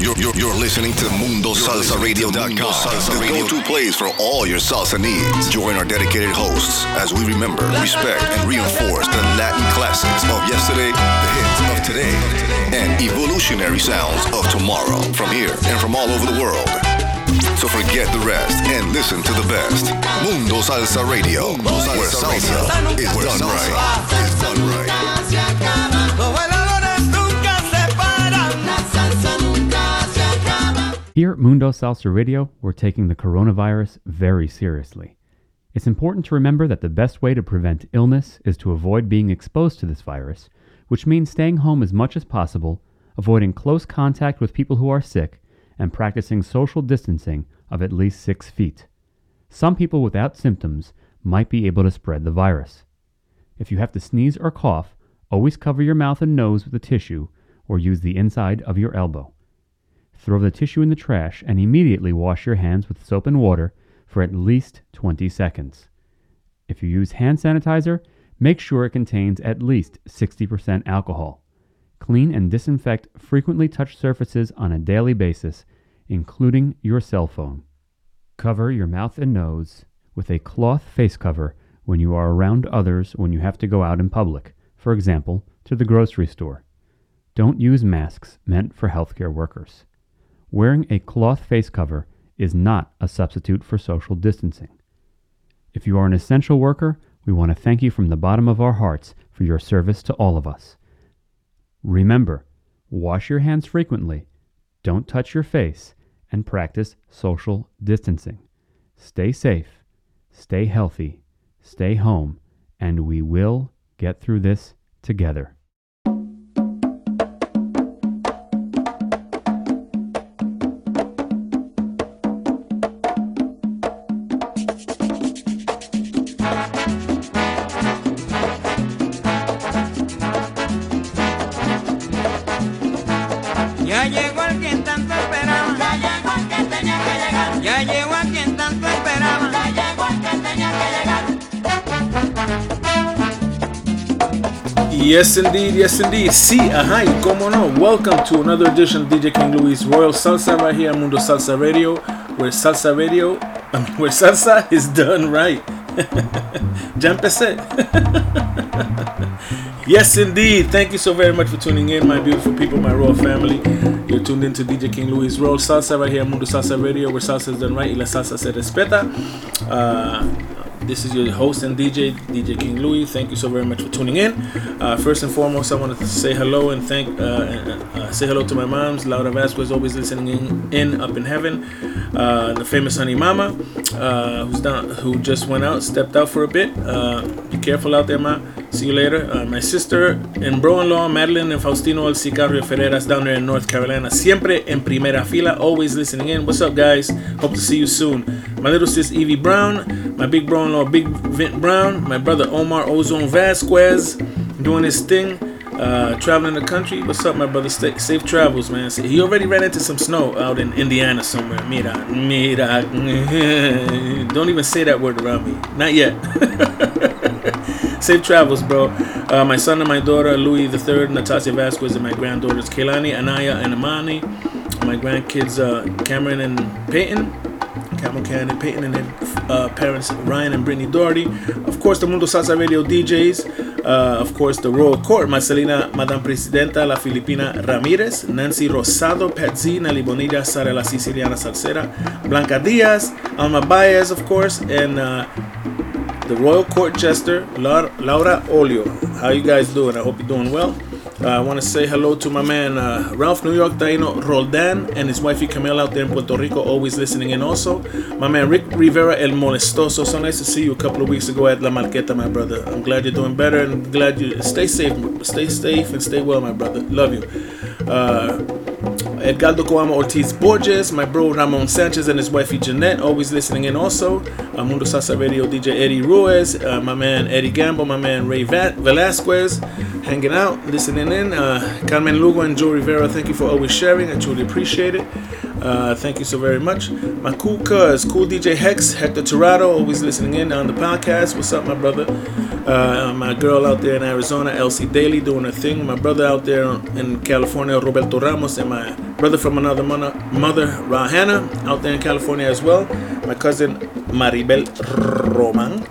You're, you're, you're listening to MundoSalsaRadio.com, the go-to place for all your salsa needs. Join our dedicated hosts as we remember, respect, and reinforce the Latin classics of yesterday, the hits of today, and evolutionary sounds of tomorrow from here and from all over the world. So forget the rest and listen to the best. Mundo Salsa Radio, where salsa is done right. Is done right. Mundo Salsa Radio, we're taking the coronavirus very seriously. It's important to remember that the best way to prevent illness is to avoid being exposed to this virus, which means staying home as much as possible, avoiding close contact with people who are sick, and practicing social distancing of at least six feet. Some people without symptoms might be able to spread the virus. If you have to sneeze or cough, always cover your mouth and nose with a tissue or use the inside of your elbow. Throw the tissue in the trash and immediately wash your hands with soap and water for at least 20 seconds. If you use hand sanitizer, make sure it contains at least 60% alcohol. Clean and disinfect frequently touched surfaces on a daily basis, including your cell phone. Cover your mouth and nose with a cloth face cover when you are around others when you have to go out in public, for example, to the grocery store. Don't use masks meant for healthcare workers. Wearing a cloth face cover is not a substitute for social distancing. If you are an essential worker, we want to thank you from the bottom of our hearts for your service to all of us. Remember, wash your hands frequently, don't touch your face, and practice social distancing. Stay safe, stay healthy, stay home, and we will get through this together. Yes, indeed. Yes, indeed. Sí, ajá, y cómo no. Welcome to another edition of DJ King Louie Royal Salsa right here on Mundo Salsa Radio, where Salsa Radio, where salsa is done right. ya empecé. yes, indeed. Thank you so very much for tuning in, my beautiful people, my royal family. You're tuned into DJ King Louie Royal Salsa right here on Mundo Salsa Radio, where salsa is done right y la salsa se respeta. Uh, this is your host and DJ, DJ King Louie. Thank you so very much for tuning in. Uh, first and foremost, I want to say hello and thank, uh, uh, say hello to my moms, Laura Vazquez, always listening in, in up in heaven. Uh, the famous Honey Mama, uh, who's down, who just went out, stepped out for a bit. Uh, be careful out there, ma. See you later. Uh, my sister and bro-in-law, Madeline and Faustino El Sicario Ferreras down there in North Carolina. Siempre en primera fila, always listening in. What's up, guys? Hope to see you soon. My little sis Evie Brown, my big bro-in-law Big Vint Brown, my brother Omar Ozone Vazquez, doing his thing, uh, traveling the country. What's up, my brother? Stay, safe travels, man. He already ran into some snow out in Indiana somewhere. Mira, mira. Don't even say that word around me. Not yet. Safe travels, bro. Uh, my son and my daughter, Louis III, Natasha Vazquez, and my granddaughters, Kaylani, Anaya, and Amani. My grandkids, uh, Cameron and Peyton. Cameron, Cameron, and Peyton, and their uh, parents, Ryan and Brittany Doherty. Of course, the Mundo Salsa Radio DJs. Uh, of course, the Royal Court, Marcelina, Madame Presidenta, La Filipina Ramirez, Nancy Rosado, Patsy, Nelly Bonilla, Sara La Siciliana Salsera, Blanca Diaz, Alma Baez, of course, and uh, the Royal Court Jester, Laura, Olio. How you guys doing? I hope you're doing well. Uh, I want to say hello to my man uh, Ralph New York Taino Roldan and his wifey Camila out there in Puerto Rico, always listening in also. My man Rick Rivera El Molestoso. So nice to see you a couple of weeks ago at La Marqueta, my brother. I'm glad you're doing better and glad you stay safe. Stay safe and stay well, my brother. Love you. Uh, Edgardo Coamo Ortiz Borges, my bro Ramon Sanchez and his wifey Jeanette, always listening in also. Uh, Mundo Salsa Radio DJ Eddie Ruiz, uh, my man Eddie Gambo, my man Ray Va- Velasquez, hanging out, listening in. Uh, Carmen Lugo and Joe Rivera, thank you for always sharing. I truly appreciate it. Uh, thank you so very much. My cool cuz, cool DJ Hex, Hector Torado, always listening in on the podcast. What's up, my brother? Uh, my girl out there in Arizona, Elsie Daly, doing her thing. My brother out there in California, Roberto Ramos, and my brother from another mother, mother Rahana, out there in California as well. My cousin Maribel Roman.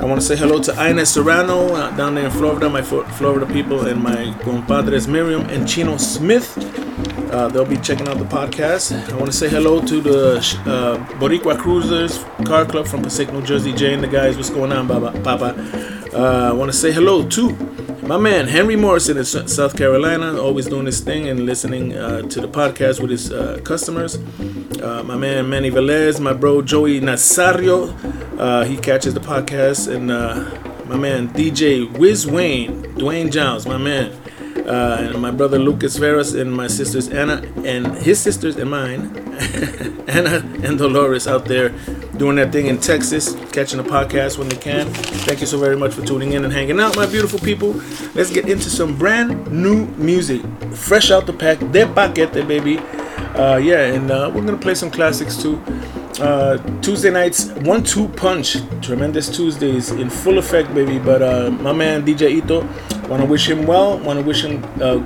I want to say hello to Ines Serrano uh, down there in Florida, my Florida people, and my compadres Miriam and Chino Smith. Uh, they'll be checking out the podcast. I want to say hello to the uh, Boricua Cruisers Car Club from Passaic, New Jersey. Jay and the guys, what's going on, Baba, Papa? Uh, I want to say hello to my man Henry Morrison in South Carolina, always doing his thing and listening uh, to the podcast with his uh, customers. Uh, my man Manny Velez, my bro Joey Nazario, uh, he catches the podcast, and uh, my man DJ Wiz Wayne, Dwayne Jones, my man. Uh, and my brother Lucas Veras and my sisters Anna and his sisters and mine, Anna and Dolores out there doing their thing in Texas, catching a podcast when they can. Thank you so very much for tuning in and hanging out, my beautiful people. Let's get into some brand new music, fresh out the pack, de paquete, baby. Uh, yeah, and uh, we're gonna play some classics too. Uh, Tuesday nights, one two punch, tremendous Tuesdays in full effect, baby. But uh, my man DJ Ito, want to wish him well, want to wish him uh,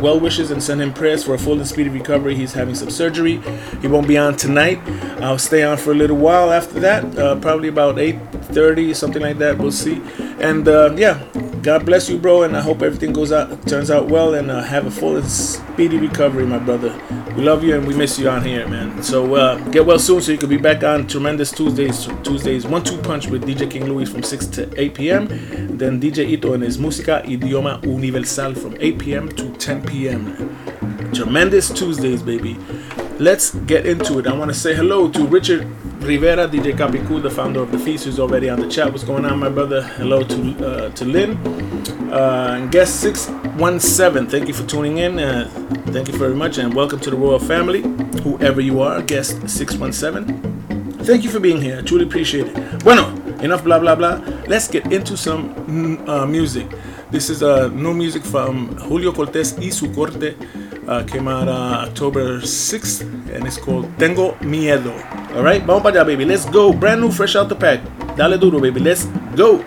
well wishes and send him prayers for a full and speedy recovery. He's having some surgery. He won't be on tonight. I'll stay on for a little while after that, uh, probably about 8:30, something like that. We'll see. And uh, yeah, God bless you, bro, and I hope everything goes out, turns out well, and uh, have a full and speedy recovery, my brother. We love you and we miss you on here, man. So uh, get well soon, so you can be back on tremendous Tuesdays. Tuesdays, one-two punch with DJ King Louie from 6 to 8 p.m. Then DJ Ito and his música idioma universal from 8 p.m. to 10 p.m. Tremendous Tuesdays, baby. Let's get into it. I want to say hello to Richard Rivera, DJ Capicu, the founder of The Feast, who's already on the chat. What's going on, my brother? Hello to uh, to Lynn. Uh, guest 617, thank you for tuning in. Uh, thank you very much, and welcome to the Royal Family, whoever you are, guest 617. Thank you for being here. I truly appreciate it. Bueno, enough blah blah blah. Let's get into some mm, uh, music. This is uh, new music from Julio Cortez y su corte. Uh, came out uh, October 6th, and it's called Tengo Miedo. All right, vamos para allá, baby. Let's go. Brand new, fresh out the pack. Dale duro, baby. Let's go.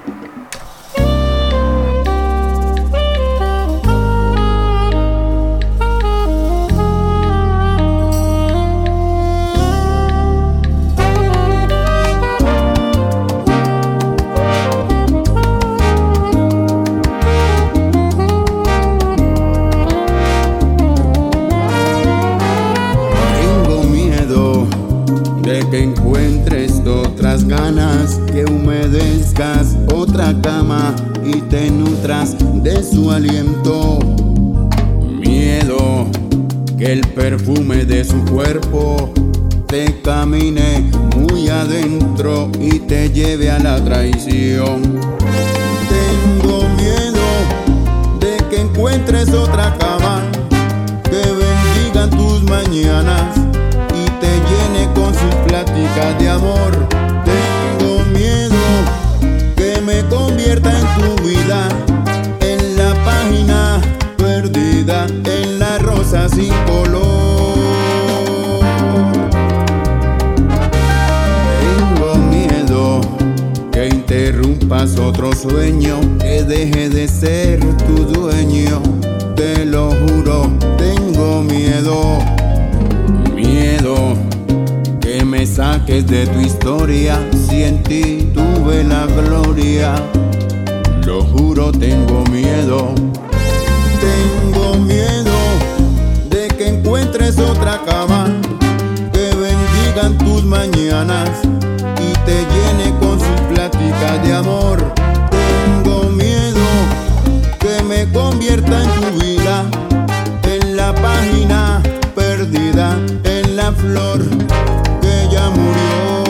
te lleve a la traición. ser tu dueño, te lo juro, tengo miedo, miedo que me saques de tu historia, si en ti tuve la gloria, lo juro, tengo miedo, tengo miedo de que encuentres otra cama, que bendigan tus mañanas y te llene con sus pláticas de amor. en la flor que ya murió.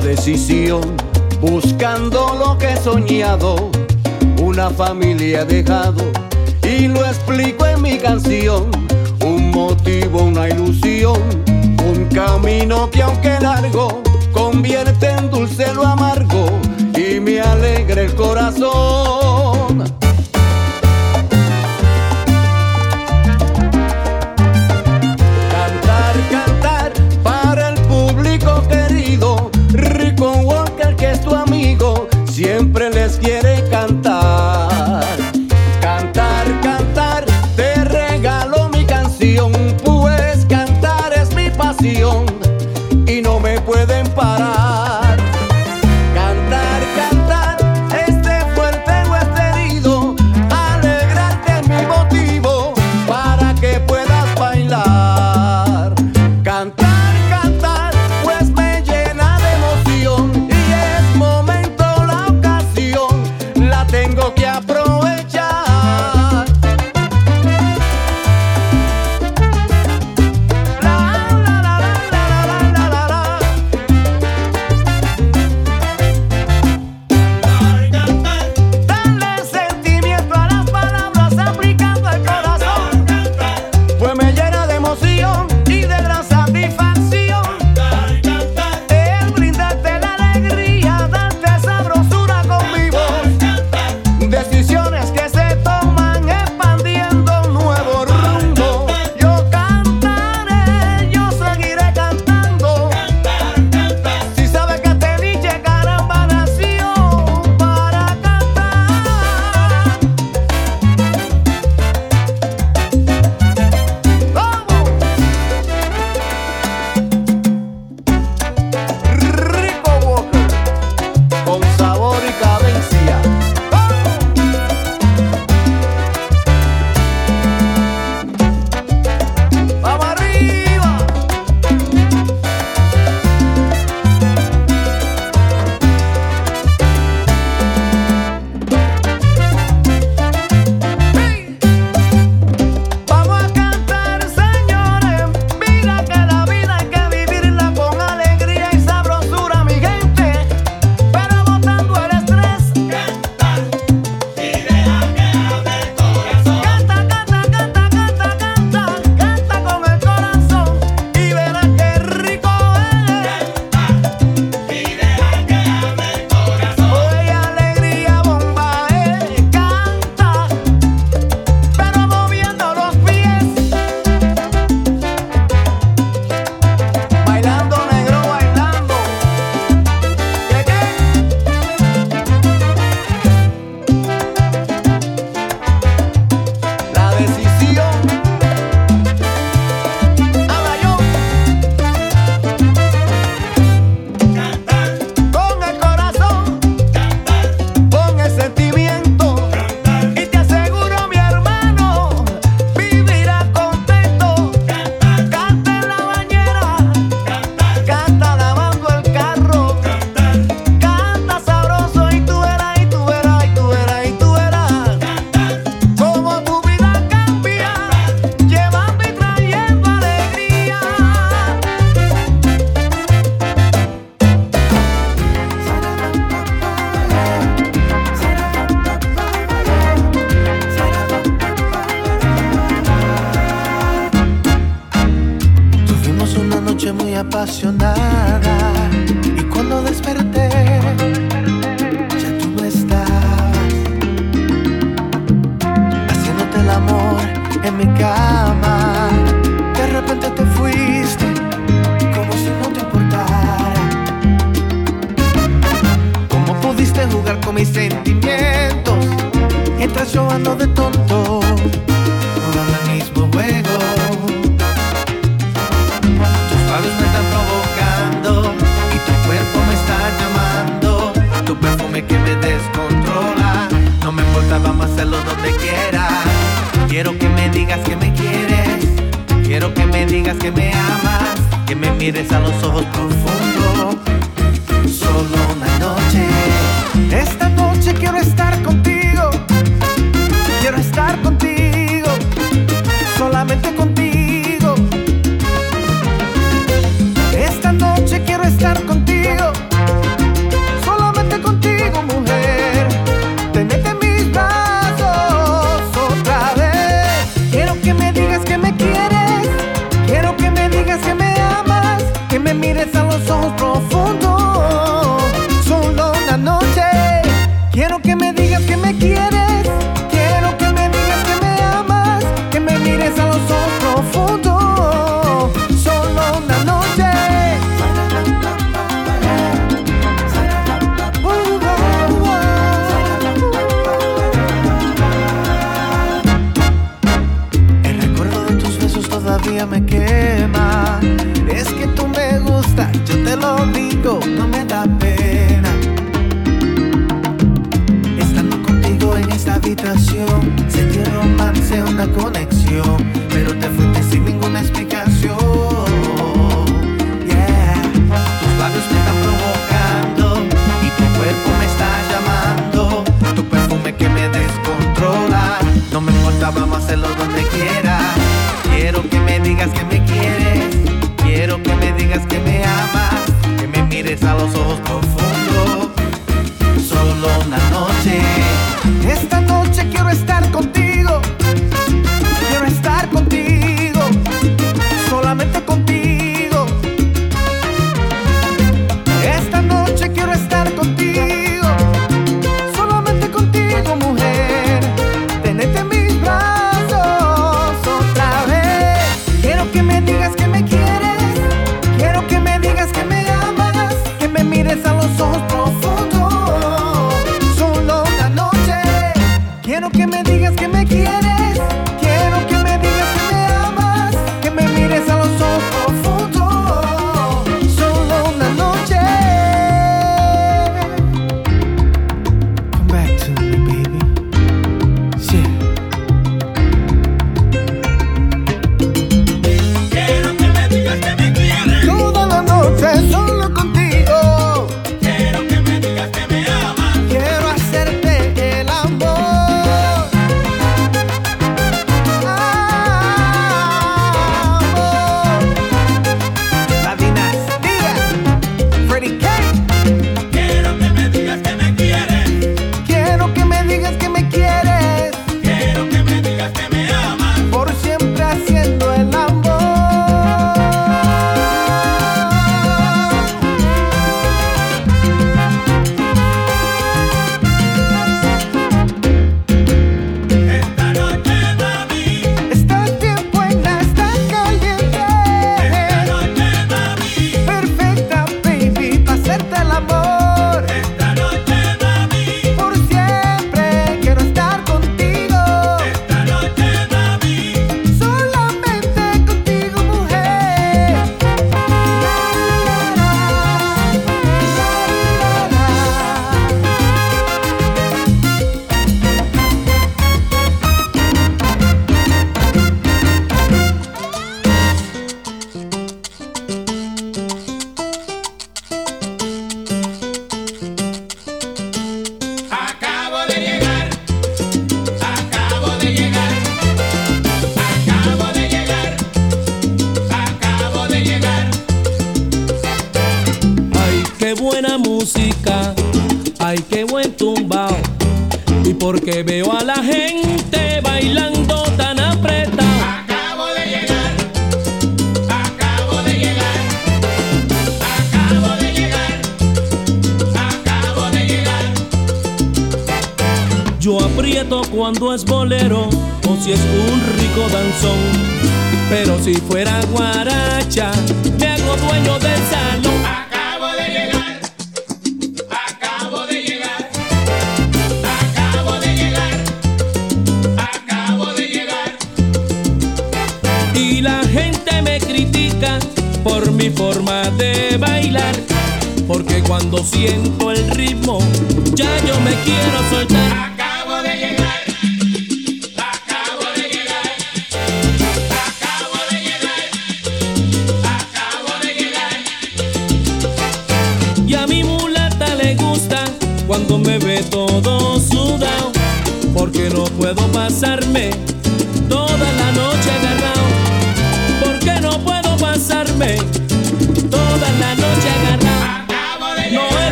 decisión, buscando lo que he soñado, una familia he dejado y lo explico en mi canción, un motivo, una ilusión, un camino que aunque largo, convierte en dulce lo amargo y me alegra el corazón.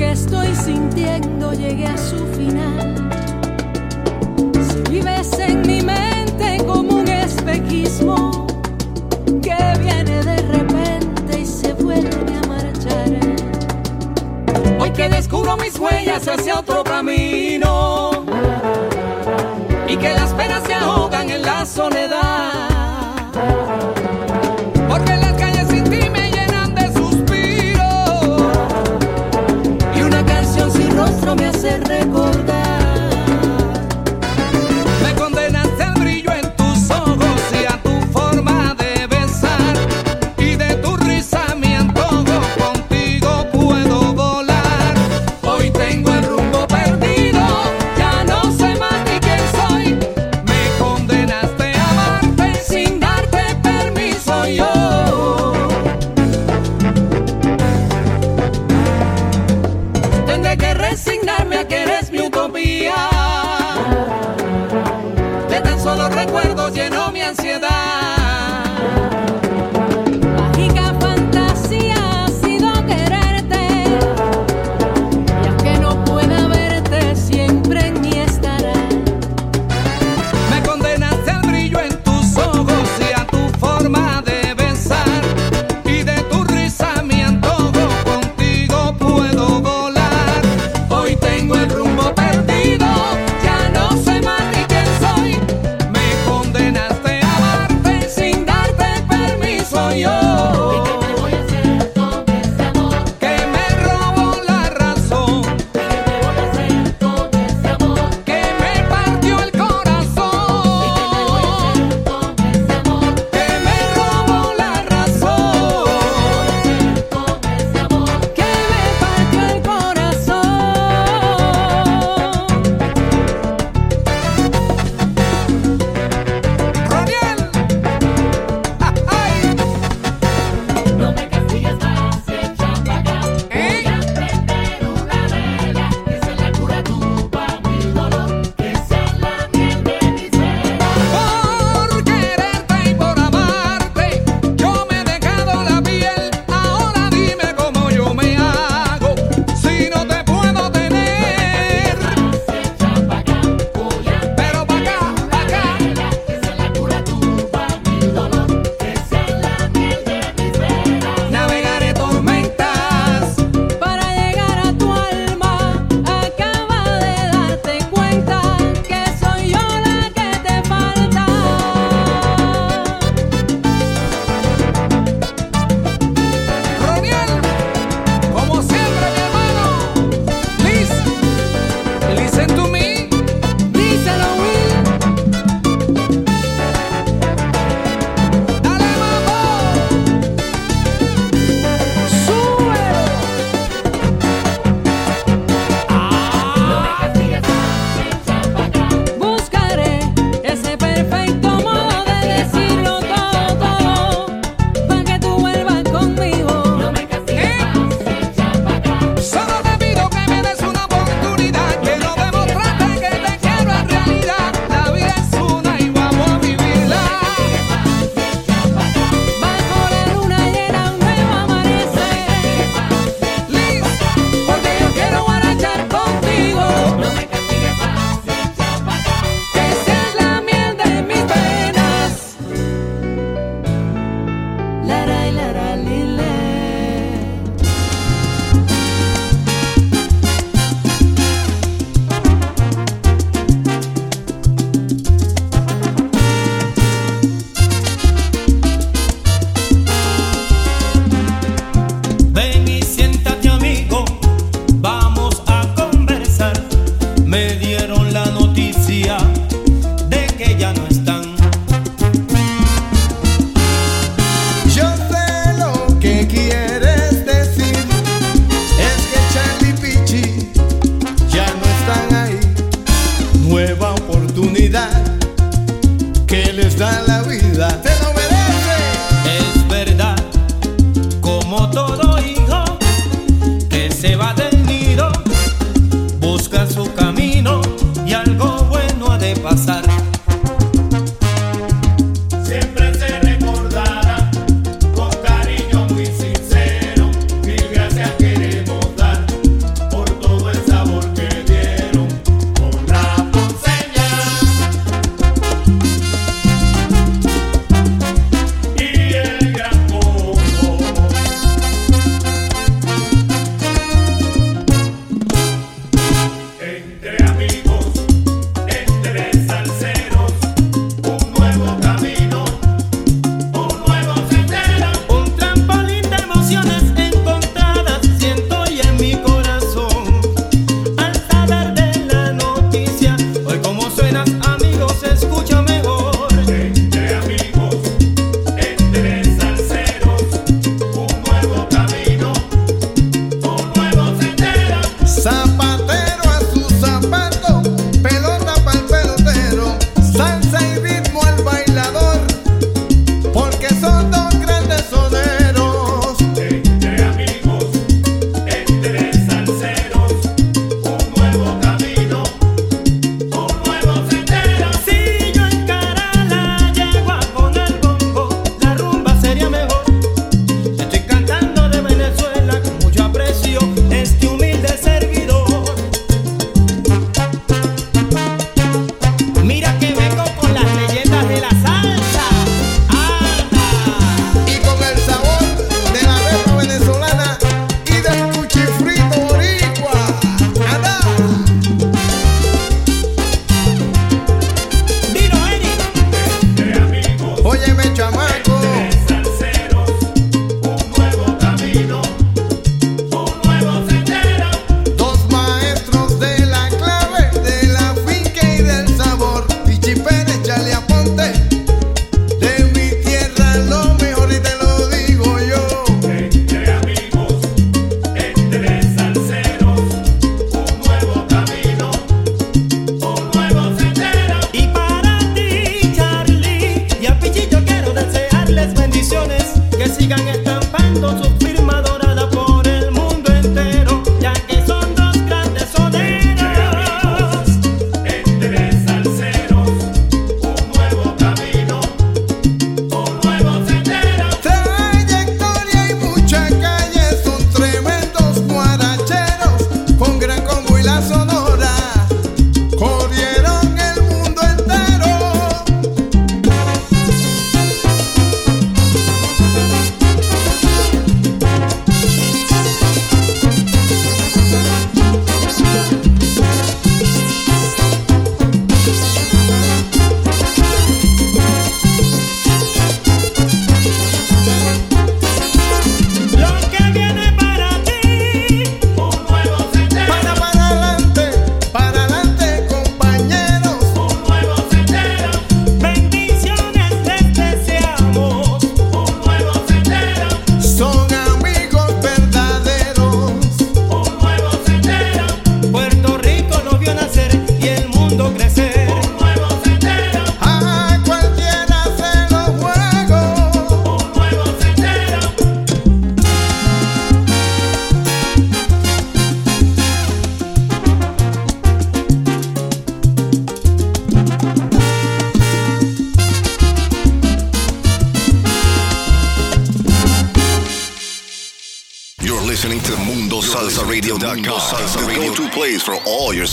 que estoy sintiendo llegue a su final. Si vives en mi mente como un espejismo que viene de repente y se vuelve a marchar. Hoy que descubro mis huellas hacia otro camino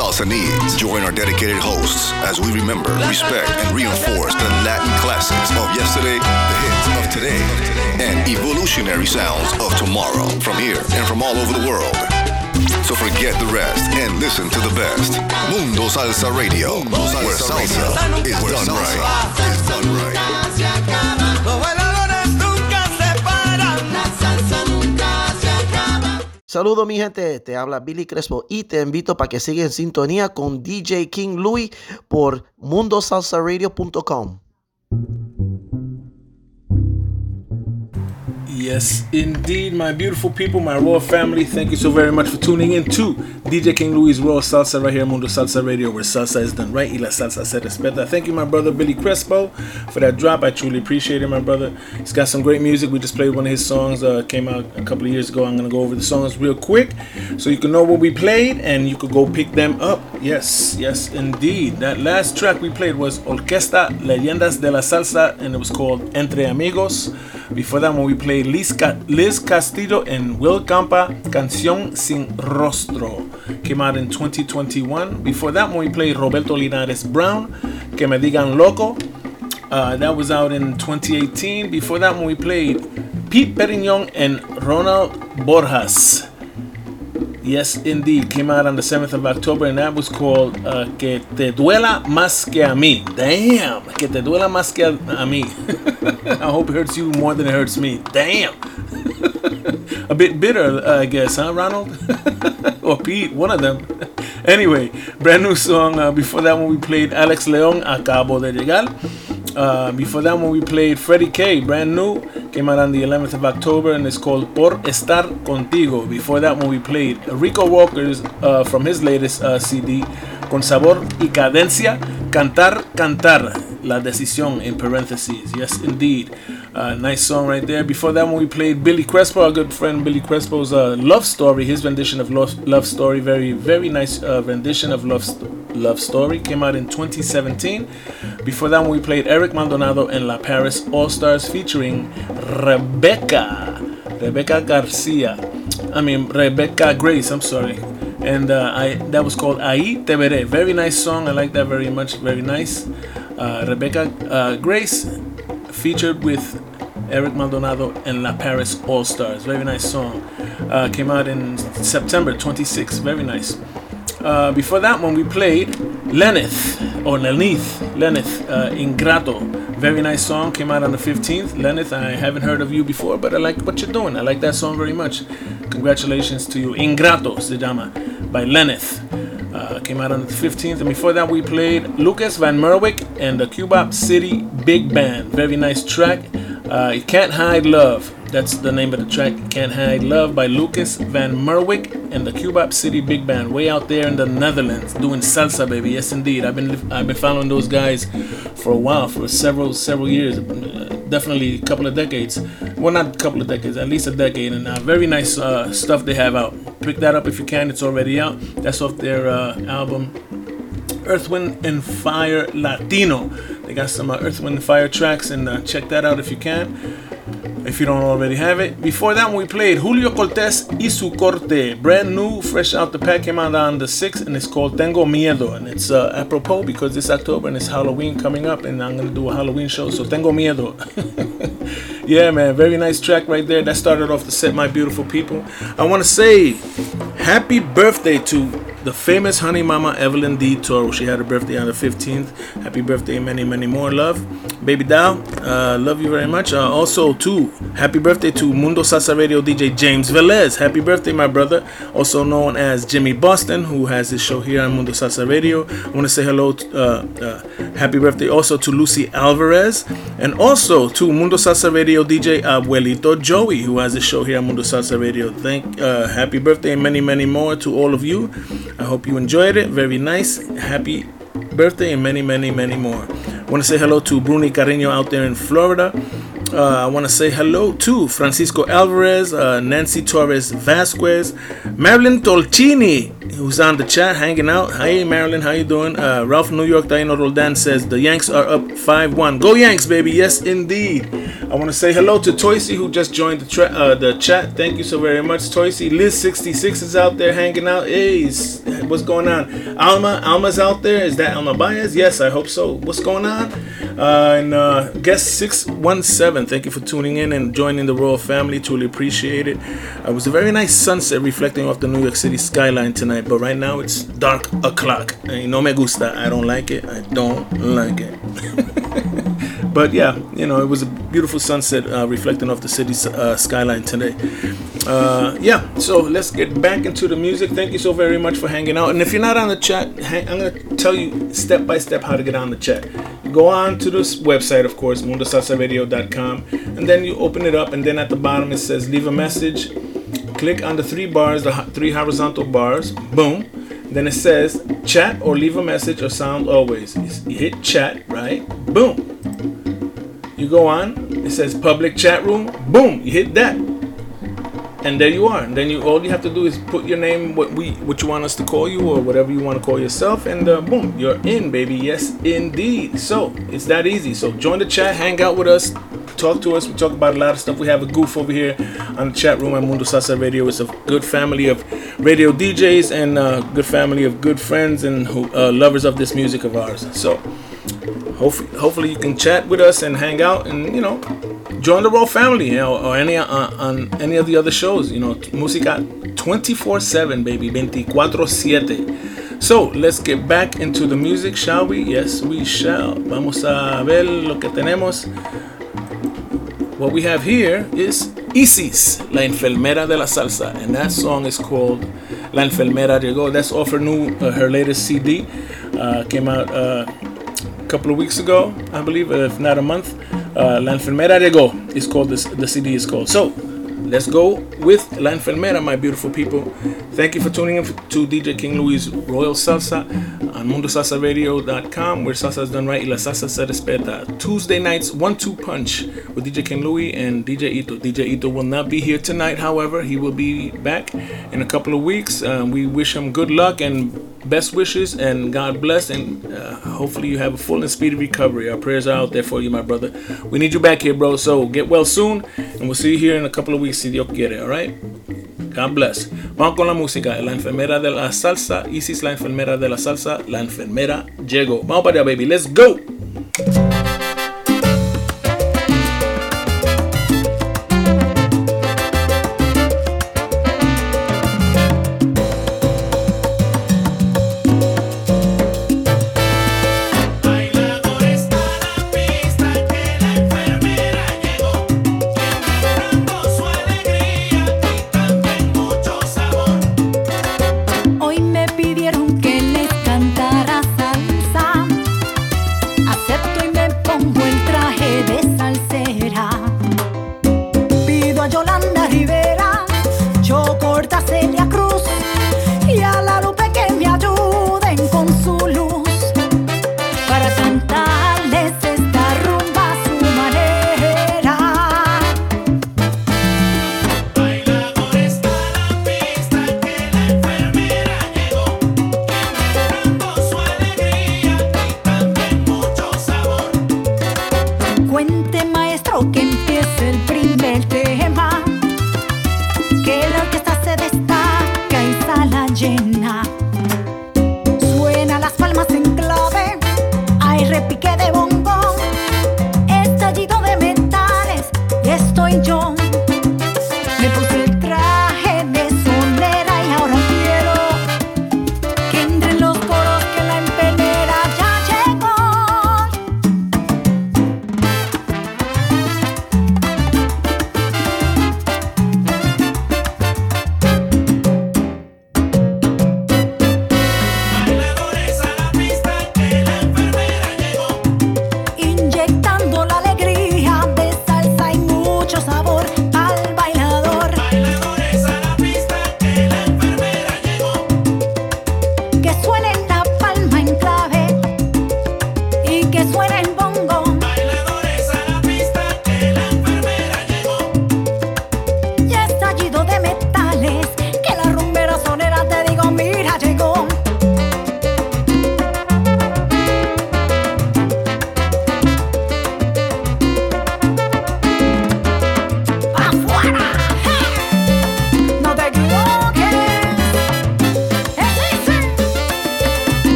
salsa needs. Join our dedicated hosts as we remember, respect, and reinforce the Latin classics of yesterday, the hits of today, and evolutionary sounds of tomorrow from here and from all over the world. So forget the rest and listen to the best. Mundo Salsa Radio, where salsa is done right. Is done right. Saludos mi gente, te habla Billy Crespo y te invito para que sigas en sintonía con DJ King Louis por mundosalsaradio.com. Yes, indeed, my beautiful people, my royal family. Thank you so very much for tuning in to DJ King Louie Royal Salsa right here Mundo Salsa Radio, where salsa is done right y la salsa se respeta. Thank you, my brother Billy Crespo, for that drop. I truly appreciate it, my brother. He's got some great music. We just played one of his songs, uh, came out a couple of years ago. I'm gonna go over the songs real quick, so you can know what we played and you could go pick them up. Yes, yes, indeed. That last track we played was Orquesta Leyendas de la Salsa, and it was called Entre Amigos. Before that one, we played Liz, Liz Castillo and Will Campa, Canción Sin Rostro. Came out in 2021. Before that one, we played Roberto Linares Brown, Que Me Digan Loco. Uh, that was out in 2018. Before that one, we played Pete Perignon and Ronald Borjas. Yes, indeed. Came out on the 7th of October, and that was called uh, Que Te Duela Más Que A Mí. Damn! Que Te Duela Más Que A Mí. I hope it hurts you more than it hurts me. Damn! a bit bitter, I guess, huh, Ronald? or Pete, one of them. anyway, brand new song. Uh, before that one, we played Alex Leon, Acabo de Llegar. Uh, before that one, we played Freddie K, brand new. Came out on the 11th of October and it's called Por Estar Contigo. Before that one, we played Rico Walker's uh, from his latest uh, CD, Con Sabor y Cadencia, Cantar, Cantar, La Decisión in parentheses. Yes, indeed. Uh, nice song right there. Before that one, we played Billy Crespo, our good friend Billy Crespo's uh, Love Story, his rendition of Love, Love Story. Very, very nice uh, rendition of Love, Love Story. Came out in 2017. Before that one, we played Eric Maldonado and La Paris All Stars featuring Rebecca. Rebecca Garcia. I mean, Rebecca Grace, I'm sorry. And uh, I that was called Ahí Te Veré. Very nice song. I like that very much. Very nice. Uh, Rebecca Grace featured with Eric Maldonado and La Paris All Stars. Very nice song. Uh, came out in September 26. Very nice. Uh, before that one, we played Lenith or Lenith, Lenith, uh, Ingrato. Very nice song. Came out on the 15th. Lenith, I haven't heard of you before, but I like what you're doing. I like that song very much. Congratulations to you. Ingrato se by Lenith. Uh, came out on the 15th. And before that, we played Lucas Van Merwijk and the Cubop City Big Band. Very nice track. Uh, you Can't Hide Love. That's the name of the track. Can't Hide Love by Lucas Van Merwijk and the Cubop City Big Band, way out there in the Netherlands, doing salsa, baby. Yes, indeed. I've been I've been following those guys for a while, for several several years, uh, definitely a couple of decades. Well, not a couple of decades, at least a decade. And uh, very nice uh, stuff they have out. Pick that up if you can. It's already out. That's off their uh, album Earth, Wind, and Fire Latino. They got some uh, Earth, Wind, and Fire tracks, and uh, check that out if you can. If you don't already have it. Before that, we played Julio Cortez y su corte. Brand new, fresh out the pack, came out on the 6th, and it's called Tengo Miedo. And it's uh, apropos because it's October and it's Halloween coming up, and I'm to do a Halloween show, so Tengo Miedo. yeah, man, very nice track right there. That started off the set, my beautiful people. I want to say happy birthday to the famous honey mama Evelyn D. Toro. She had her birthday on the 15th. Happy birthday, many, many more love. Baby doll, uh, love you very much. Uh, also, too, happy birthday to Mundo Salsa Radio DJ James Velez. Happy birthday, my brother, also known as Jimmy Boston, who has his show here on Mundo Salsa Radio. I want to say hello, to, uh, uh, happy birthday also to Lucy Alvarez, and also to Mundo Salsa Radio DJ Abuelito Joey, who has his show here on Mundo Salsa Radio. Thank, uh, happy birthday, many, many more to all of you. I hope you enjoyed it. Very nice. Happy birthday and many, many, many more. I want to say hello to Bruni Carreño out there in Florida. Uh, I want to say hello to Francisco Alvarez, uh, Nancy Torres Vasquez, Marilyn Tolchini, who's on the chat hanging out. Hey, Marilyn, how you doing? Uh, Ralph New York, Taino Roldan says the Yanks are up 5-1. Go Yanks, baby. Yes, indeed. I want to say hello to Toysy, who just joined the tra- uh, the chat. Thank you so very much, Toysy. Liz66 is out there hanging out. Hey, what's going on? Alma, Alma's out there. Is that Alma Baez? Yes, I hope so. What's going on? Uh, and uh, guest 617, thank you for tuning in and joining the royal family. Truly appreciate it. Uh, it was a very nice sunset reflecting off the New York City skyline tonight, but right now it's dark o'clock. And no me gusta. I don't like it. I don't like it. but yeah, you know, it was a beautiful sunset uh, reflecting off the city's uh, skyline today. Uh, yeah, so let's get back into the music. Thank you so very much for hanging out. And if you're not on the chat, hang, I'm going to tell you step by step how to get on the chat. Go on to this website, of course, mundosalsaradio.com, and then you open it up, and then at the bottom it says leave a message. Click on the three bars, the three horizontal bars. Boom. Then it says chat or leave a message or sound always. You hit chat, right? Boom. You go on. It says public chat room. Boom. You hit that and there you are. And then you all you have to do is put your name, what we, what you want us to call you, or whatever you want to call yourself, and uh, boom, you're in, baby. Yes, indeed. So it's that easy. So join the chat, hang out with us, talk to us. We talk about a lot of stuff. We have a goof over here on the chat room at Mundo Salsa Radio. It's a good family of radio DJs and uh, good family of good friends and who, uh, lovers of this music of ours. So hopefully, hopefully you can chat with us and hang out and you know join the Raw family, you know, or any uh, on any of the other shows. You know, música 24/7, baby, 24/7. So let's get back into the music, shall we? Yes, we shall. Vamos a ver lo que tenemos. What we have here is Isis, La Enfermera de la Salsa, and that song is called La Enfermera Llegó. That's off her new, uh, her latest CD. Uh, came out uh, couple of weeks ago, I believe, if not a month. Uh, La Enfermera is called this. The CD is called. So let's go with La Enfermera, my beautiful people. Thank you for tuning in to DJ King Louie Royal Salsa on MundoSalsaRadio.com, where salsa is done right y la salsa se respeta. Tuesday nights, one-two punch with DJ King Louie and DJ Ito. DJ Ito will not be here tonight, however, he will be back in a couple of weeks. Um, we wish him good luck and best wishes, and God bless, and uh, hopefully you have a full and speedy recovery. Our prayers are out there for you, my brother. We need you back here, bro. So get well soon, and we'll see you here in a couple of weeks, si Dios quiere. All right. God bless. Vamos con la música. La enfermera de la salsa. Isis, la enfermera de la salsa. La enfermera llegó. Vamos para allá, baby. Let's go.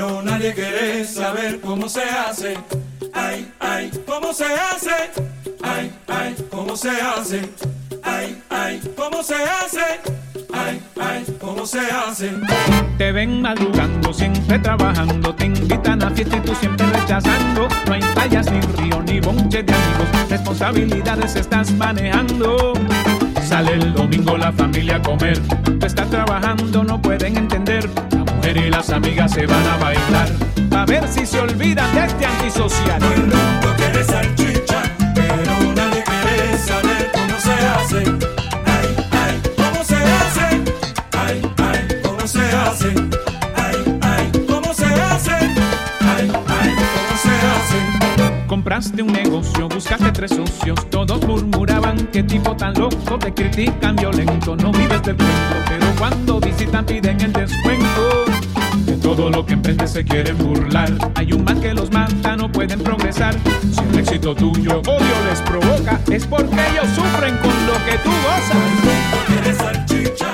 Pero nadie quiere saber cómo se hace. Ay, ay, cómo se hace. Ay, ay, cómo se hace. Ay, ay, cómo se hace. Ay, ay, cómo se hace. Te ven madrugando, siempre trabajando, te invitan a fiesta y tú siempre rechazando. No hay playas, ni río, ni bonche de amigos, responsabilidades estás manejando. Sale el domingo la familia a comer, tú estás trabajando, no pueden entender. Y las amigas se van a bailar, a ver si se olvidan de este antisocial. No quiere salchicha, pero nadie quiere saber cómo se hace. Ay, ay, cómo se hace. Ay, ay, cómo se hace. Ay, ay, cómo se hace. Ay, ay, cómo se hace. Compraste un negocio, buscaste tres socios, todos murmuraban que tipo tan loco, te critican violento, no vives del cuento, pero cuando visitan piden el descuento. Todo lo que emprendes se quieren burlar, hay un mal que los mata, no pueden progresar. Si el éxito tuyo odio les provoca, es porque ellos sufren con lo que tú gozas. Quiere salchicha,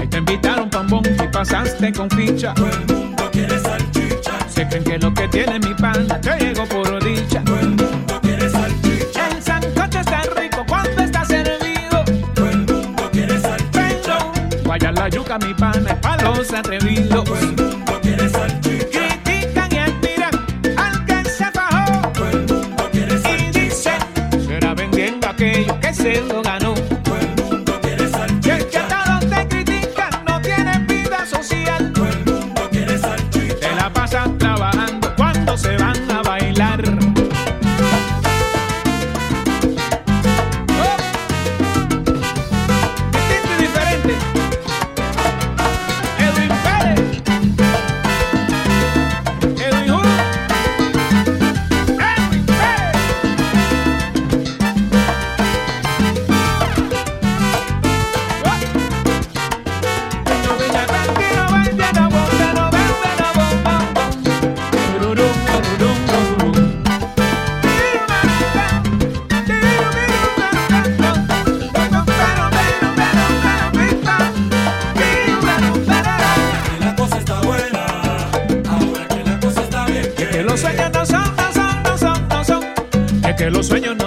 Ahí te invitaron pa' un bon y pasaste con ficha. todo el mundo quiere salchicha. Se creen que lo que tiene mi pana te llegó por dicha. Todo el mundo quiere salchicha. El sancocho está rico cuando está servido. Todo el mundo quiere salchicha. Vaya la yuca, mi pana, es pa' los atrevidos. Todo el mundo quiere salchicha.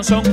Son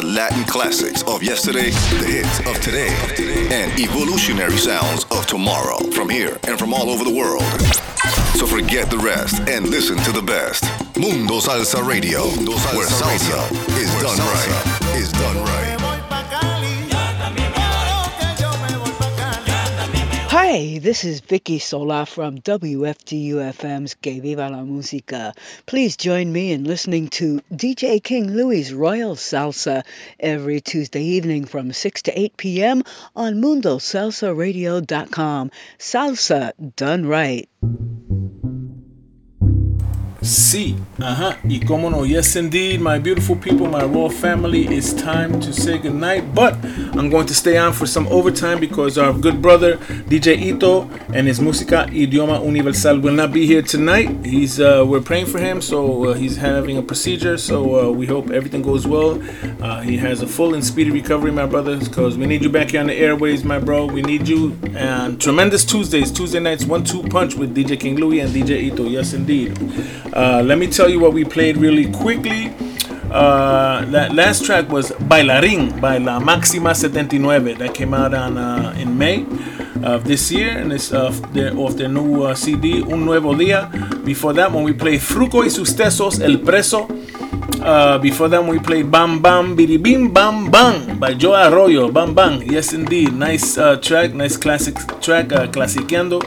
the Latin classics of yesterday, the hits of today, and evolutionary sounds of tomorrow from here and from all over the world. So forget the rest and listen to the best. Mundo Salsa Radio, where salsa is done right. Hi, this is Vicky Sola from WFDU FM's Que Viva la Música. Please join me in listening to DJ King Louie's Royal Salsa every Tuesday evening from 6 to 8 p.m. on MundoSalsaRadio.com. Salsa done right. Sí, ajá, y como no, yes indeed, my beautiful people, my royal family, it's time to say goodnight. But I'm going to stay on for some overtime because our good brother DJ Ito and his Música Idioma Universal will not be here tonight. He's uh, we're praying for him, so uh, he's having a procedure. So uh, we hope everything goes well. Uh, he has a full and speedy recovery, my brothers, because we need you back here on the airways, my bro. We need you. And tremendous Tuesdays, Tuesday nights, one-two punch with DJ King Louie and DJ Ito. Yes, indeed. Uh, let me tell you what we played really quickly. Uh, that last track was Bailarín by La Máxima 79 that came out on uh, in May of this year and it's uh, their, off their new uh, CD Un Nuevo Día. Before that one we played Fruco y sus Tesos El Preso. Uh, before that we played Bam Bam Bidi Bim Bam Bam by Joe Arroyo. Bam Bam. Yes indeed. Nice uh, track, nice classic track, uh, Clasiqueando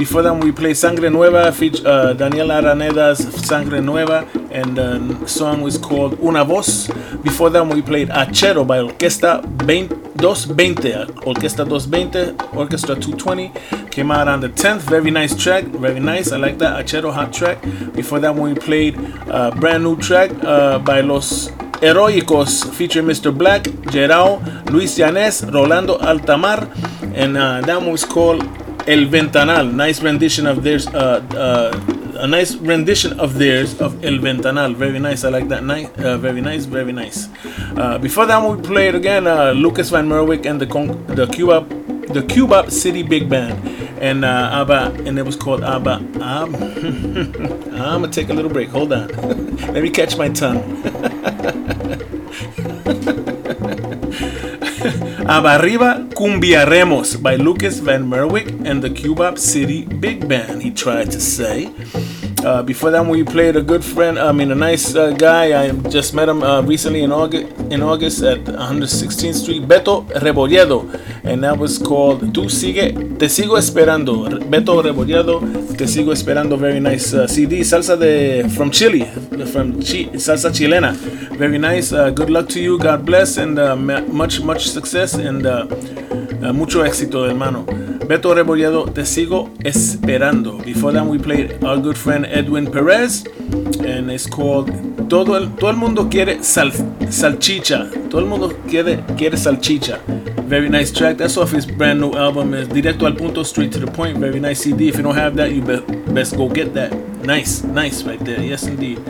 Before that, we played Sangre Nueva, feat- uh, Daniel Araneda's Sangre Nueva, and the song was called Una Voz. Before that, we played Achero by Orquesta 220, Orquesta 220, Orchestra 220. Came out on the 10th. Very nice track, very nice. I like that Achero hot track. Before that, we played a brand new track uh, by Los Heroicos featuring Mr. Black, Gerao, Luis Llanes, Rolando Altamar, and uh, that one was called El Ventanal. Nice rendition of theirs. Uh, uh, a nice rendition of theirs of El Ventanal. Very nice. I like that. Nice. Uh, very nice. Very nice. Uh, before that we played again uh, Lucas Van Merwijk and the Con- the Cuba the Cubop City Big Band, and uh, Abba, and it was called Abba. Um, I'm gonna take a little break. Hold on. Let me catch my tongue. Abarriba Cumbiaremos by Lucas Van Merwijk and the Cubop City Big Band, he tried to say. Uh, before that, we played a good friend, I mean, a nice uh, guy. I just met him uh, recently in August, in August at 116th Street, Beto Rebolledo, and that was called Tu Sigue, Te Sigo Esperando. Beto Rebolledo, Te Sigo Esperando, very nice uh, CD. Salsa de from Chile, from salsa chilena, very nice. Uh, good luck to you, God bless, and uh, much, much success and uh, mucho éxito, hermano. Beto Rebolledo, Te Sigo Esperando. Before that, we played our good friend Edwin Perez, and it's called Todo el, todo el mundo quiere sal, salchicha. Todo el mundo quiere, quiere salchicha. Very nice track. That's off his brand new album. It's Directo al Punto, straight to the point. Very nice CD. If you don't have that, you be, best go get that. Nice, nice right there. Yes, indeed.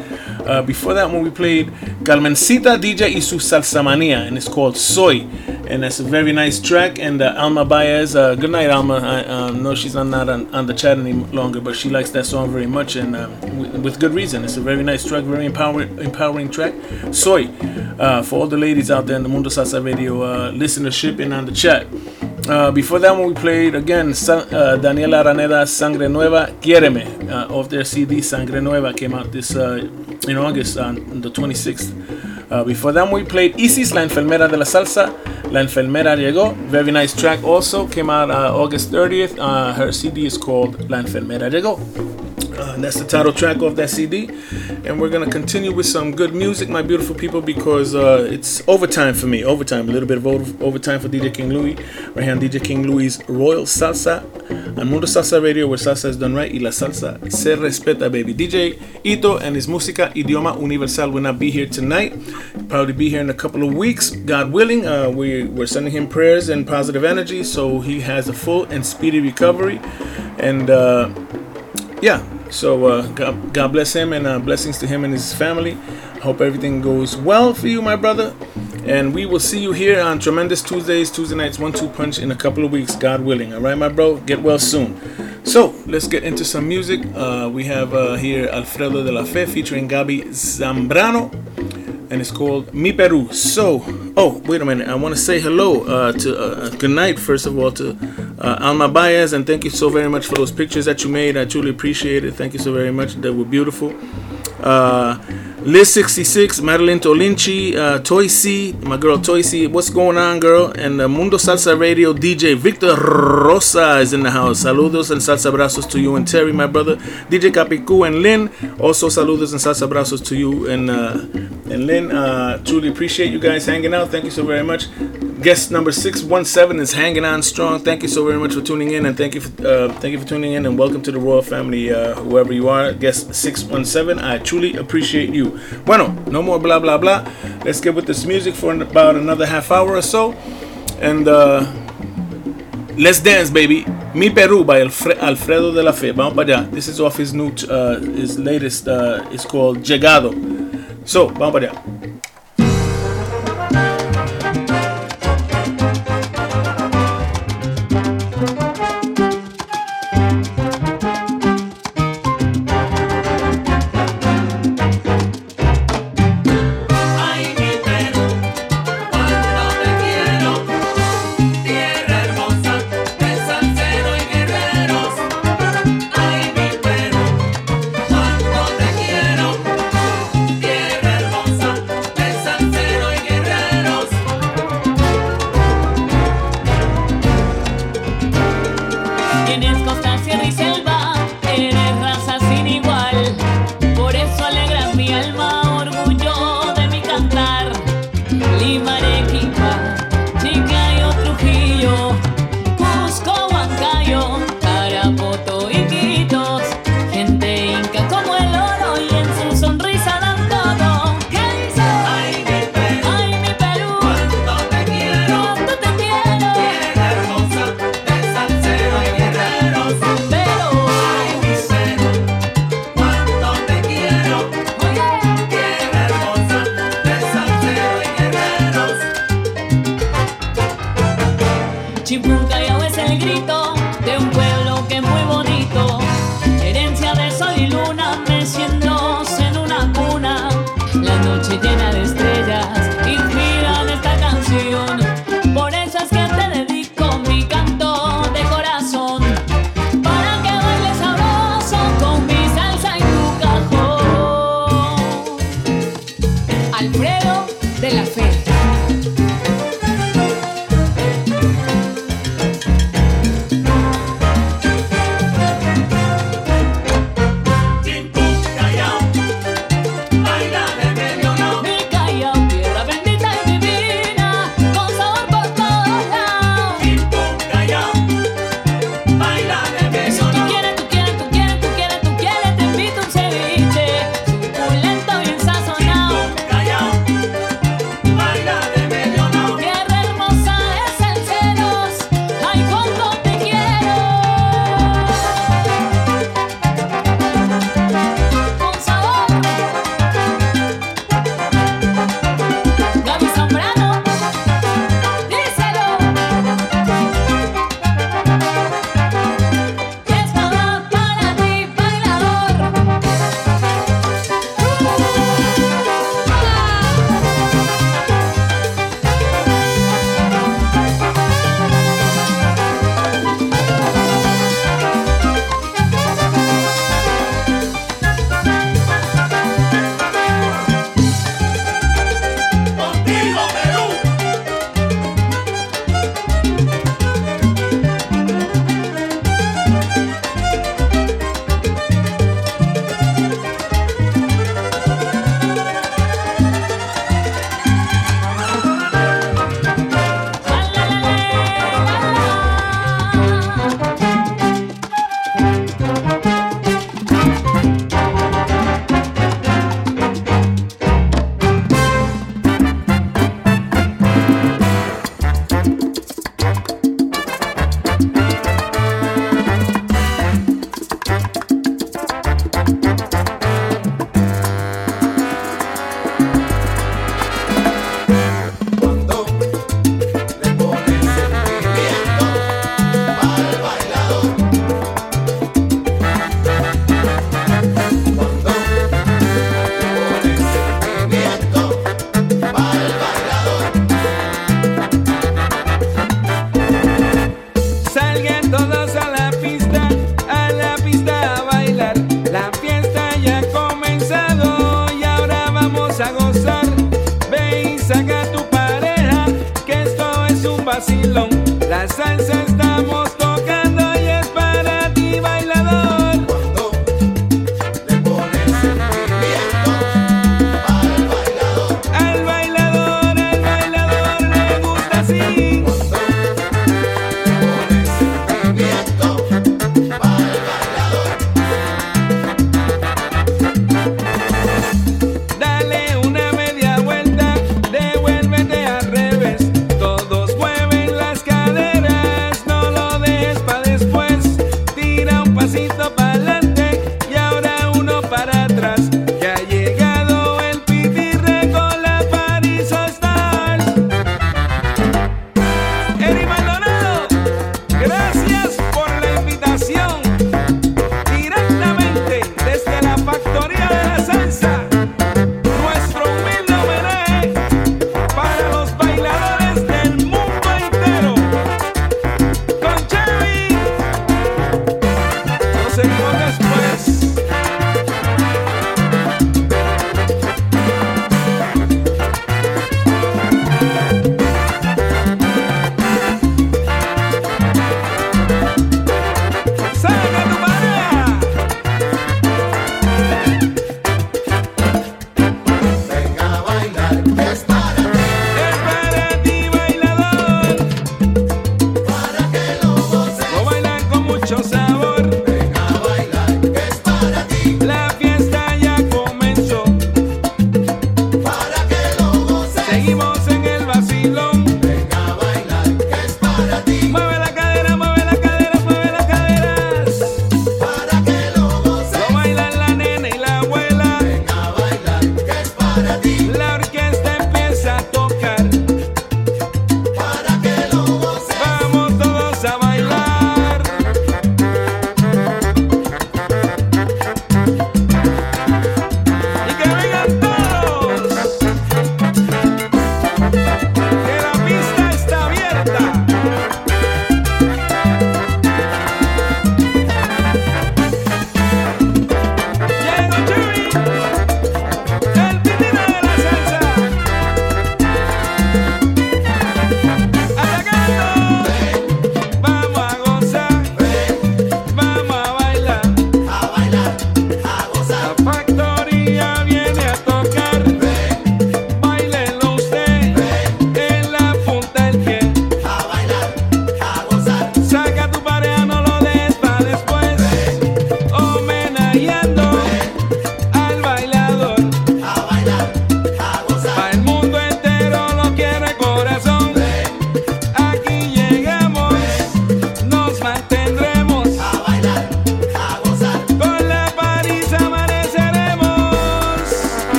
Uh, before that one, we played Carmencita DJ y su Salsa Manía, and it's called Soy. And that's a very nice track. And uh, Alma Baez, uh, good night, Alma. I uh, know she's not on, on the chat any longer, but she likes that song very much, and um, with, with good reason. It's a very nice track, very empowering, empowering track. Soy, uh, for all the ladies out there in the Mundo Salsa Radio uh, listenership and on the chat. Uh, before that one, we played again Sa- uh, Daniela Araneda Sangre Nueva, Quiéreme, uh, off their CD Sangre Nueva came out this uh, in August on the 26th. Uh, before that, we played Isis, La Enfermera de la Salsa. La Enfermera llegó, very nice track also came out uh, August 30th. Uh, her CD is called La Enfermera llegó. Uh, and that's the title track of that CD. And we're going to continue with some good music, my beautiful people, because uh, it's overtime for me. Overtime, a little bit of over- overtime for DJ King Louie. Right here on DJ King Louie's Royal Salsa on Mundo Salsa Radio, where salsa is done right y la salsa se respeta, baby. DJ Ito and his música idioma universal will not be here tonight. Probably be here in a couple of weeks, God willing. Uh, we, we're sending him prayers and positive energy so he has a full and speedy recovery. And uh, yeah, so uh, God, God bless him and uh, blessings to him and his family. Hope everything goes well for you, my brother. And we will see you here on Tremendous Tuesdays, Tuesday nights, one two punch in a couple of weeks, God willing. All right, my bro, get well soon. So let's get into some music. Uh, we have uh, here Alfredo de la Fe featuring Gabi Zambrano, and it's called Mi Peru. So, oh, wait a minute, I want to say hello uh, to uh, good night, first of all, to uh, Alma Baez, and thank you so very much for those pictures that you made. I truly appreciate it. Thank you so very much. They were beautiful. Uh, Liz66, Madeline Tolinchi, uh, Toysy, my girl Toysy, what's going on, girl? And uh, Mundo Salsa Radio DJ Victor Rosa is in the house. Saludos and salsa abrazos to you and Terry, my brother. DJ Capicu and Lynn, also saludos and salsa abrazos to you and uh, and Lynn. Uh, truly appreciate you guys hanging out. Thank you so very much. Guest number six one seven is hanging on strong. Thank you so very much for tuning in and thank you for uh, thank you for tuning in and welcome to the royal family, uh, whoever you are. Guest six one seven, I truly appreciate you. Bueno, no more blah blah blah. Let's get with this music for about another half hour or so, and uh, let's dance, baby. Mi Peru by Alfre- Alfredo de la Fe. Vamos para allá. This is off his new, uh, his latest. Uh, it's called Llegado. So, vamos para allá.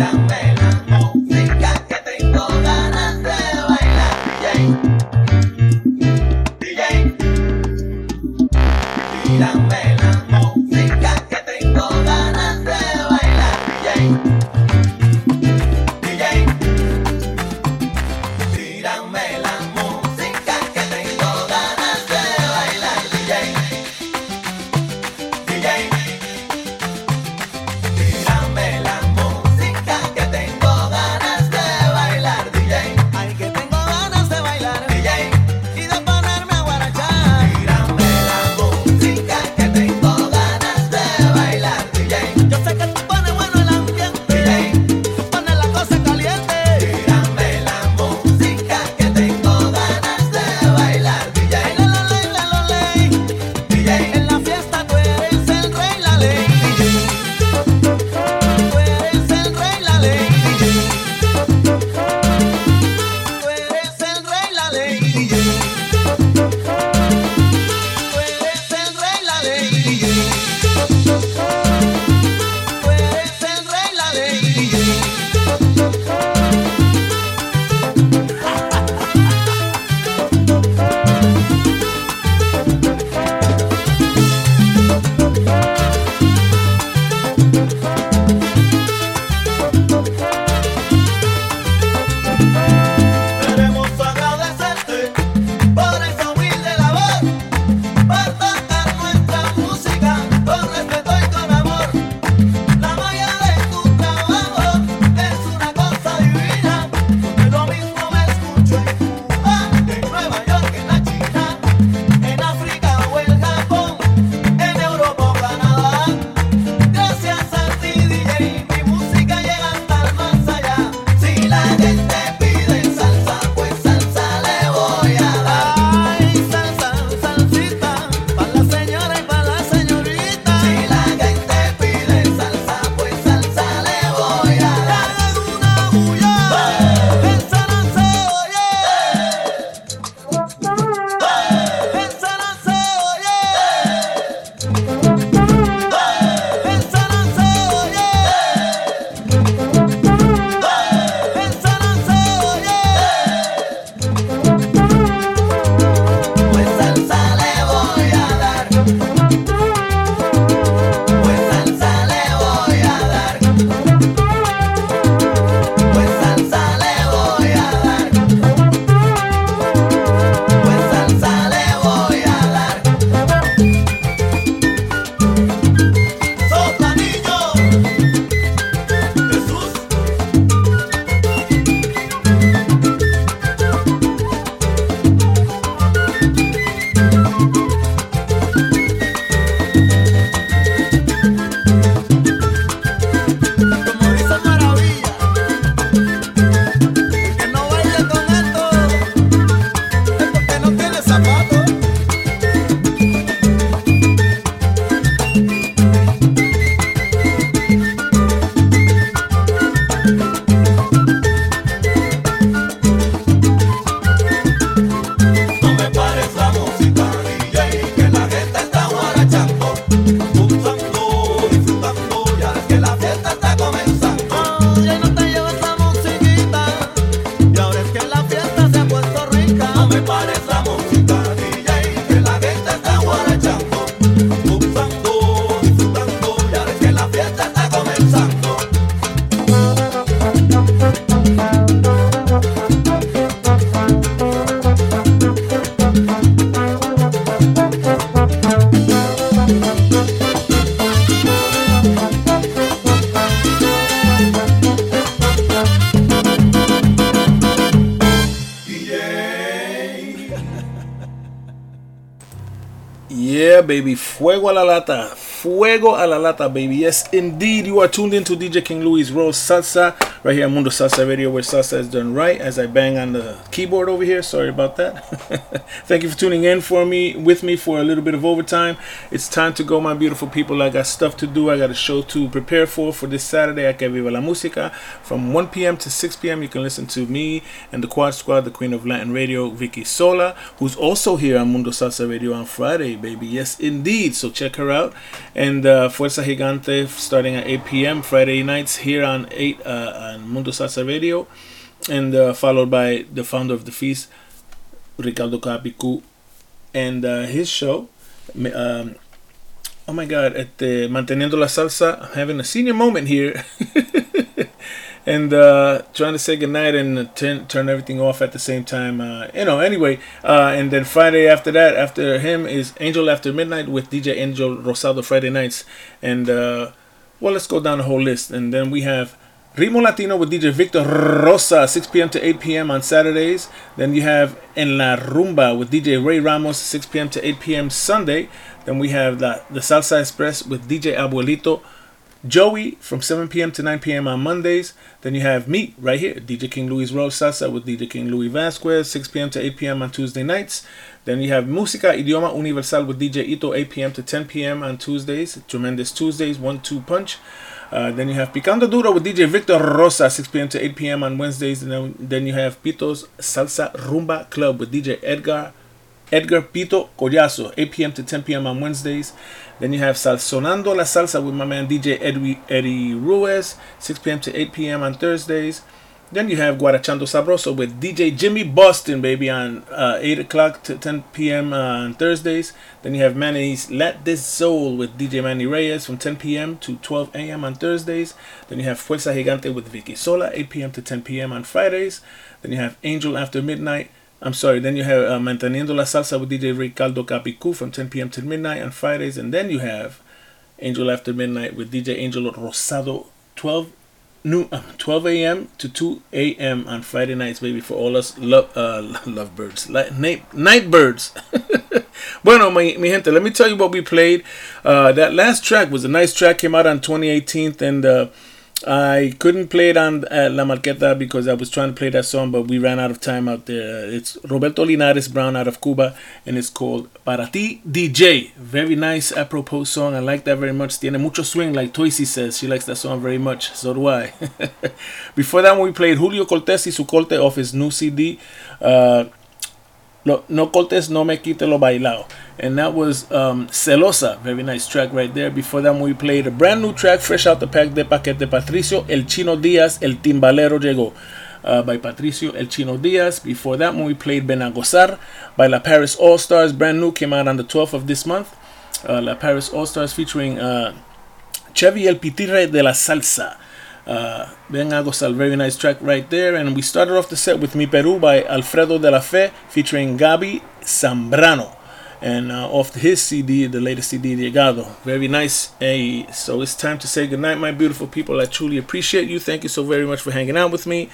Tírame la música que tengo Fuego a la lata. Fuego a la lata, baby. Yes, indeed. You are tuned into DJ King Louie's Royal Salsa right here on Mundo Salsa Radio, where salsa is done right. As I bang on the keyboard over here. Sorry about that. Thank you for tuning in for me, with me for a little bit of overtime. It's time to go, my beautiful people. I got stuff to do. I got a show to prepare for for this Saturday at Que Viva la Música from 1 p.m. to 6 p.m. You can listen to me and the Quad Squad, the Queen of Latin Radio, Vicky Sola, who's also here on Mundo Salsa Radio on Friday, baby. Yes, indeed. So check her out. And uh, Fuerza Gigante starting at 8 p.m. Friday nights here on 8 uh, on Mundo Salsa Radio, and uh, followed by the founder of the feast, Ricardo Capicu, and uh, his show. Um, oh my God! At the Manteniendo la Salsa, I'm having a senior moment here. and uh, trying to say goodnight and turn, turn everything off at the same time. Uh, you know, anyway. Uh, and then Friday after that, after him, is Angel After Midnight with DJ Angel Rosado Friday nights. And, uh, well, let's go down the whole list. And then we have Ritmo Latino with DJ Victor Rosa, 6 p.m. to 8 p.m. on Saturdays. Then you have En La Rumba with DJ Ray Ramos, 6 p.m. to 8 p.m. Sunday. Then we have the, the Salsa Express with DJ Abuelito. Joey from 7 p.m. to 9 p.m. on Mondays. Then you have me right here, DJ King Louie's Royal Salsa with DJ King Louie Vazquez, 6 p.m. to 8 p.m. on Tuesday nights. Then you have Música Idioma Universal with DJ Ito, 8 p.m. to 10 p.m. on Tuesdays. Tremendous Tuesdays, 1 2 punch. Uh, then you have Picando Duro with DJ Victor Rosa, 6 p.m. to 8 p.m. on Wednesdays. And then, then you have Pito's Salsa Rumba Club with DJ Edgar Edgar Pito Collazo, 8 p.m. to 10 p.m. on Wednesdays. Then you have Salsonando la Salsa with my man DJ Eddie, Eddie Ruiz, 6 p.m. to 8 p.m. on Thursdays. Then you have Guarachando Sabroso with DJ Jimmy Boston, baby, on uh, 8 o'clock to 10 p.m. on Thursdays. Then you have Manny's Let This Soul with DJ Manny Reyes from 10 p.m. to 12 a.m. on Thursdays. Then you have Fuerza Gigante with Vicky Sola, 8 p.m. to 10 p.m. on Fridays. Then you have Angel After Midnight. I'm sorry, then you have uh, Manteniendo la Salsa with DJ Ricardo Capicu from 10 p.m. to midnight on Fridays. And then you have Angel After Midnight with DJ Angel Rosado, 12 new uh, 12 a.m. to 2 a.m. on Friday nights, baby, for all us love uh, lovebirds, like night night birds. bueno, mi, mi gente, let me tell you what we played. Uh, that last track was a nice track, came out on 2018, and uh, I couldn't play it on uh, La Marqueta because I was trying to play that song, but we ran out of time out there. It's Roberto Linares Brown out of Cuba, and it's called Para Ti DJ. Very nice, apropos song. I like that very much. Tiene mucho swing, like Toysy says. She likes that song very much. So do I. Before that, we played Julio Cortés y su corte off his new CD. Uh, no, no Cortés, no me quite lo bailao. And that was um, Celosa. Very nice track right there. Before that, we played a brand new track, fresh out the pack de Paquete Patricio, El Chino Díaz, El Timbalero Llegó. Uh, by Patricio El Chino Diaz. Before that we played Ven a Gozar by La Paris All Stars. Brand new, came out on the 12th of this month. Uh, La Paris All Stars featuring uh, Chevy El Pitirre de la Salsa. Uh, a very nice track right there. And we started off the set with Mi Peru by Alfredo de la Fe featuring Gabi Zambrano. And uh, off his CD, the latest CD, Llegado. Very nice. Hey, so it's time to say goodnight, my beautiful people. I truly appreciate you. Thank you so very much for hanging out with me.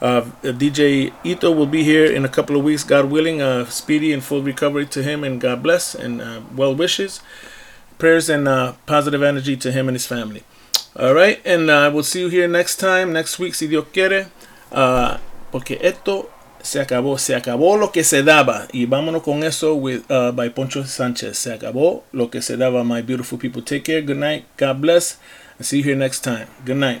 Uh, DJ Ito will be here in a couple of weeks, God willing. Uh, speedy and full recovery to him, and God bless and uh, well wishes, prayers, and uh, positive energy to him and his family. All right, and uh, we'll see you here next time, next week, si Dios quiere. Uh, porque esto se acabó, se acabó lo que se daba. Y vámonos con eso with, uh, by Poncho Sanchez. Se acabó lo que se daba, my beautiful people. Take care, good night, God bless, and see you here next time. Good night.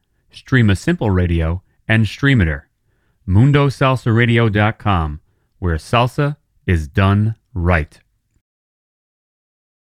Streema Simple Radio, and Streamiter. MundoSalsaRadio.com, where salsa is done right.